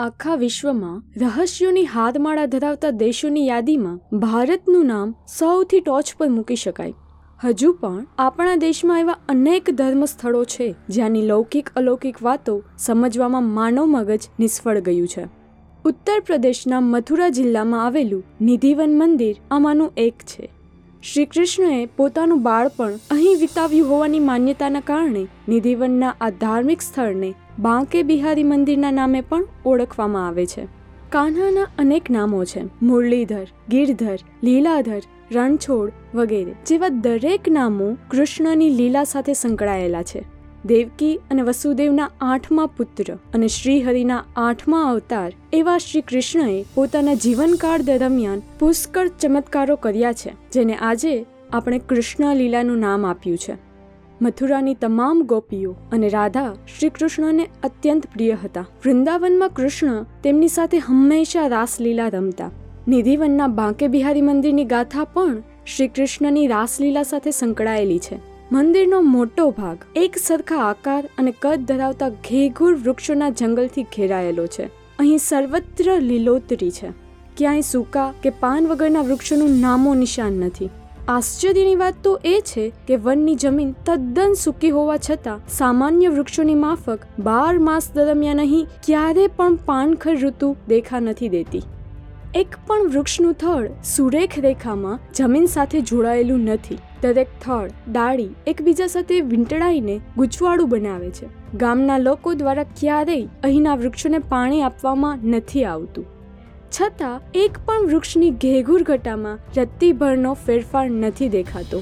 આખા વિશ્વમાં રહસ્યોની હાથમાળા ધરાવતા દેશોની યાદીમાં ભારતનું નામ સૌથી ટોચ પર મૂકી શકાય. હજુ પણ આપણા દેશમાં એવા અનેક ધર્મ સ્થળો છે જ્યાંની લૌકિક અલૌકિક વાતો સમજવામાં માનવ મગજ નિષ્ફળ ગયું છે. ઉત્તર પ્રદેશના મથુરા જિલ્લામાં આવેલું નિધિવન મંદિર આમાંનું એક છે. શ્રી કૃષ્ણએ પોતાનું બાળપણ અહીં વિતાવ્યું હોવાની માન્યતાના કારણે નિધિવનના આ ધાર્મિક સ્થળને બાંકે બિહારી મંદિરના નામે પણ ઓળખવામાં આવે છે. કાન્હાના અનેક નામો છે. મુરલીધર, ગિરધર, લીલાધર, રણછોડ વગેરે જેવા દરેક નામો કૃષ્ણની લીલા સાથે સંકળાયેલા છે. દેવકી અને વસુદેવના આઠમા પુત્ર અને શ્રીહરિના આઠમા અવતાર એવા શ્રી કૃષ્ણએ પોતાના જીવનકાળ દરમિયાન પુષ્કળ ચમત્કારો કર્યા છે, જેને આજે આપણે કૃષ્ણ લીલાનું નામ આપ્યું છે. મથુરાની તમામ ગોપીઓ અને રાધા શ્રી કૃષ્ણને અત્યંત પ્રિય હતા. વૃંદાવનમાં કૃષ્ણ તેમની સાથે હંમેશા રાસલીલા રમતા. નિધિવનના બાંકે બિહારી મંદિરની ગાથા પણ શ્રી કૃષ્ણની રાસલીલા સાથે સંકળાયેલી છે. મંદિરનો મોટો ભાગ એક સરખા આકાર અને કદ ધરાવતા ઘેઘૂર વૃક્ષોના જંગલથી ઘેરાયેલો છે. અહીં સર્વત્ર લીલોતરી છે. ક્યાંય સૂકા કે પાન વગરના વૃક્ષોનું નામો નિશાન નથી. આશ્ચર્યની વાત તો એ છે કે વનની જમીન તદ્દન સૂકી હોવા છતાં સામાન્ય વૃક્ષોની માફક બાર માસ દરમિયાન અહીં ક્યારે પણ પાનખર ઋતુ દેખા નથી દેતી. એક પણ વૃક્ષનું થડ સુરેખ રેખામાં જમીન સાથે જોડાયેલું નથી. દરેક થડ ડાળી એકબીજા સાથે વીંટળાઈને ગૂંચવાડું બનાવે છે. ગામના લોકો દ્વારા ક્યારેય અહીંના વૃક્ષોને પાણી આપવામાં નથી આવતું. છતાં, એક પણ વૃક્ષની ઘેઘૂર ઘટામાં રત્તીભરનો ફેરફાર નથી દેખાતો.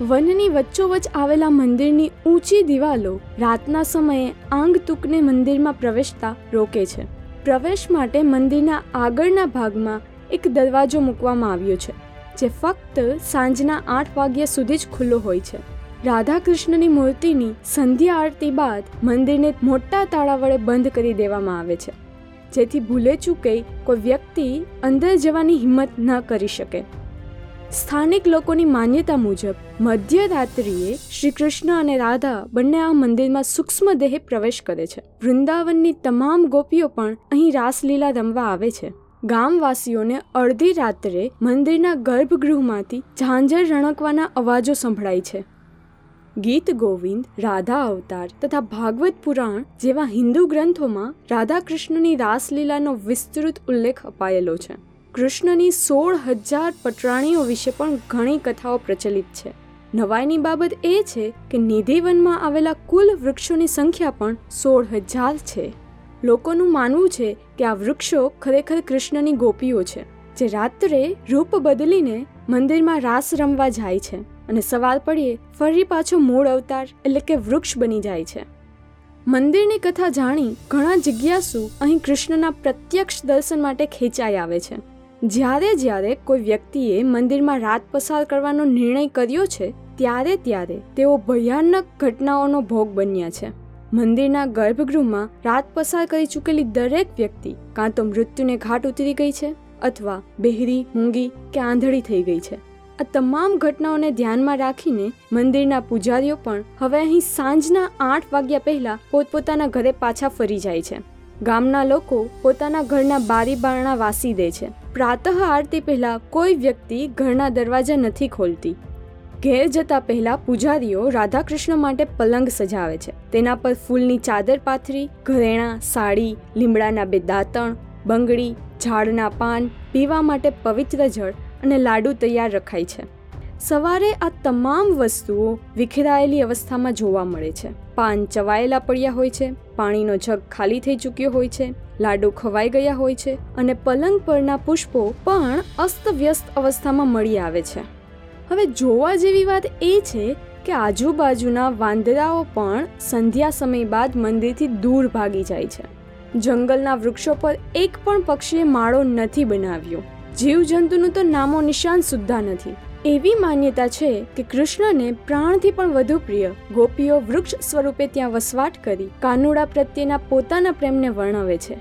વનની વચ્ચોવચ આવેલા મંદિરની ઊંચી દિવાલો રાતના સમયે આંગતુકને મંદિરમાં પ્રવેશતા રોકે છે. પ્રવેશ માટે મંદિરના આગળના ભાગમાં એક દરવાજો મૂકવામાં આવ્યો છે, જે ફક્ત સાંજના આઠ વાગ્યા સુધી જ ખુલ્લો હોય છે. રાધા કૃષ્ણની મૂર્તિની સંધ્યા આરતી બાદ મંદિરને મોટા તાળા વડે બંધ કરી દેવામાં આવે છે. જેથી ભૂલે ચૂકે કોઈ વ્યક્તિ અંદર જવાની હિંમત ન કરી શકે. સ્થાનિક લોકોની માન્યતા મુજબ, મધ્યરાત્રિએ શ્રી કૃષ્ણ અને રાધા બંને આ મંદિરમાં સૂક્ષ્મ દેહે પ્રવેશ કરે છે. વૃંદાવનની તમામ ગોપીઓ પણ અહીં રાસલીલા રમવા આવે છે. ગામવાસીઓને અડધી રાત્રે મંદિરના ગર્ભગૃહમાંથી ઝાંઝર રણકવાના અવાજો સંભળાય છે. ગીત ગોવિંદ, રાધા અવતાર તથા ભાગવત પુરાણ જેવા હિન્દુ ગ્રંથોમાં રાધા કૃષ્ણની રાસલીલાનો વિસ્તૃત ઉલ્લેખ અપાયેલો છે. કૃષ્ણની સોળ હજાર પટરાણીઓ વિશે પણ ઘણી કથાઓ પ્રચલિત છે. નવાઈની બાબત એ છે કે નિધિવનમાં આવેલા કુલ વૃક્ષોની સંખ્યા પણ સોળ હજાર છે. લોકોનું માનવું છે કે આ વૃક્ષો ખરેખર કૃષ્ણની ગોપીઓ છે, જે રાત્રે રૂપ બદલીને મંદિરમાં રાસ રમવા જાય છે. અને સવાલ પડીએ, ફરી પાછો મૂળ અવતાર એટલે કે વૃક્ષ બની જાય છે. મંદિરની કથા જાણી ઘણા જિજ્ઞાસુ અહીં કૃષ્ણના પ્રત્યક્ષ દર્શન માટે ખેંચાઈ આવે છે. જ્યારે જ્યારે કોઈ વ્યક્તિએ મંદિરમાં રાત પસાર કરવાનો નિર્ણય કર્યો છે, ત્યારે ત્યારે તેઓ ભયાનક ઘટનાઓનો ભોગ બન્યા છે. મંદિરના ગર્ભગૃહમાં રાત પસાર કરી ચૂકેલી દરેક વ્યક્તિ કાં તો મૃત્યુને ઘાટ ઉતરી ગઈ છે અથવા બહેરી, મૂંગી કે આંધળી થઈ ગઈ છે. આ તમામ ઘટનાઓને ધ્યાનમાં રાખીને મંદિરના પૂજારીઓ પણ હવે અહીં સાંજના આઠ વાગ્યા પહેલા પોતપોતાના ઘરે પાછા ફરી જાય છે. ગામના લોકો પોતાના ઘરના બારી બારણા વાસી દે છે. પ્રાતઃ આરતી પહેલા કોઈ વ્યક્તિ ઘરના દરવાજા નથી ખોલતી. ઘેર જતા પહેલા પૂજારીઓ રાધા કૃષ્ણ માટે પલંગ સજાવે છે. તેના પર ફૂલની ચાદર પાથરી, ઘરેણા, સાડી, લીમડાના બે દાંતણ, બંગડી, ઝાડના પાન, પીવા માટે પવિત્ર જળ અને લાડુ તૈયાર રખાય છે. સવારે આ તમામ વસ્તુઓ વિખેરાયેલી અવસ્થામાં જોવા મળે છે. પાન ચવાયેલા પડ્યા હોય છે, પાણીનો જગ ખાલી થઈ ચૂક્યો હોય છે, લાડુ ખવાઈ ગયા હોય છે અને પલંગ પરના પુષ્પો પણ અસ્તવ્યસ્ત અવસ્થામાં મળી આવે છે. હવે જોવા જેવી વાત એ છે કે આજુબાજુના વાંદરાઓ પણ સંધ્યા સમય બાદ મંદિરથી દૂર ભાગી જાય છે. જંગલના વૃક્ષો પર એક પણ પક્ષીએ માળો નથી બનાવ્યો. જીવજંતુનું તો નામો નિશાન સુદ્ધા નથી. એવી માન્યતા છે કે કૃષ્ણને પ્રાણથી પણ વધુ પ્રિય ગોપીઓ વૃક્ષ સ્વરૂપે ત્યાં વસવાટ કરી કાનુડા પ્રત્યેના પોતાના પ્રેમને વર્ણવે છે.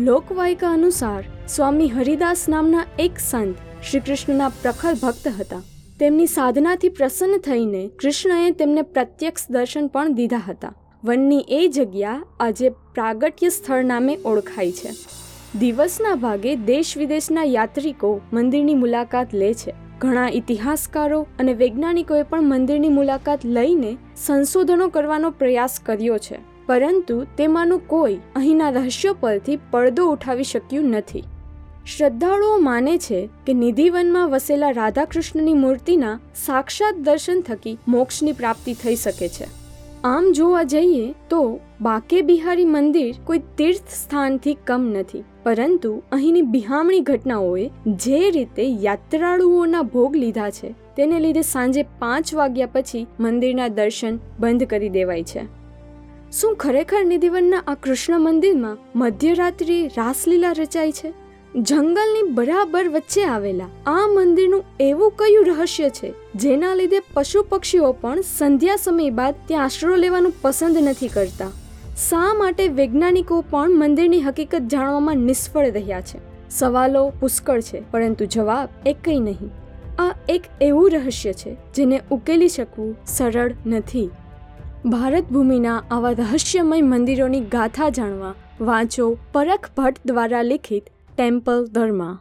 લોકવાયકા અનુસાર સ્વામી હરિદાસ નામના એક સંત શ્રી કૃષ્ણના પ્રખર ભક્ત હતા. તેમની સાધનાથી પ્રસન્ન થઈને કૃષ્ણએ તેમને પ્રત્યક્ષ દર્શન પણ દીધા હતા. વનની એ જગ્યા આજે પ્રાગટ્ય સ્થળ નામે ઓળખાય છે. દિવસના ભાગે દેશ વિદેશના યાત્રિકો મંદિરની મુલાકાત લે છે. ઘણા ઇતિહાસકારો અને વૈજ્ઞાનિકોએ પણ મંદિરની મુલાકાત લઈને સંશોધનો કરવાનો પ્રયાસ કર્યો છે. પરંતુ તેમાંનું કોઈ અહીંના રહસ્યો પરથી પડદો ઉઠાવી શક્યું નથી. શ્રદ્ધાળુઓ માને છે કે નિધિવનમાં વસેલા રાધાકૃષ્ણની મૂર્તિના સાક્ષાત દર્શન થકી મોક્ષની પ્રાપ્તિ થઈ શકે છે. આમ જોવા જઈએ તો બાકે બિહારી મંદિર કોઈ તીર્થ સ્થાનથી કમ નથી. પરંતુ અહીંની બિહામણી ઘટનાઓએ જે રીતે યાત્રાળુઓના ભોગ લીધા છે, તેને લીધે સાંજે પાંચ વાગ્યા પછી મંદિરના દર્શન બંધ કરી દેવાય છે. શું ખરેખર નિધિવનના આ કૃષ્ણ મંદિરમાં મધ્યરાત્રિએ રાસલીલા રચાય છે? જંગલની બરાબર વચ્ચે આવેલા આ મંદિરનું એવું કયું રહસ્ય છે? જેના લીધે પશુ પક્ષીઓ પણ સંધ્યા સમય બાદ ત્યાં આશરો લેવાનું પસંદ નથી કરતા. શા માટે વૈજ્ઞાનિકો પણ મંદિરની હકીકત જાણવામાં નિષ્ફળ રહ્યા છે? સવાલો પુષ્કળ છે, પરંતુ જવાબ એક કંઈ નહીં. આ એક એવું રહસ્ય છે, જેને ઉકેલી શકવું સરળ નથી. ભારત ભૂમિના આવા રહસ્યમય મંદિરોની ગાથા જાણવા વાંચો પરખ ભટ્ટ દ્વારા લિખિત ટેમ્પલ ધર્મા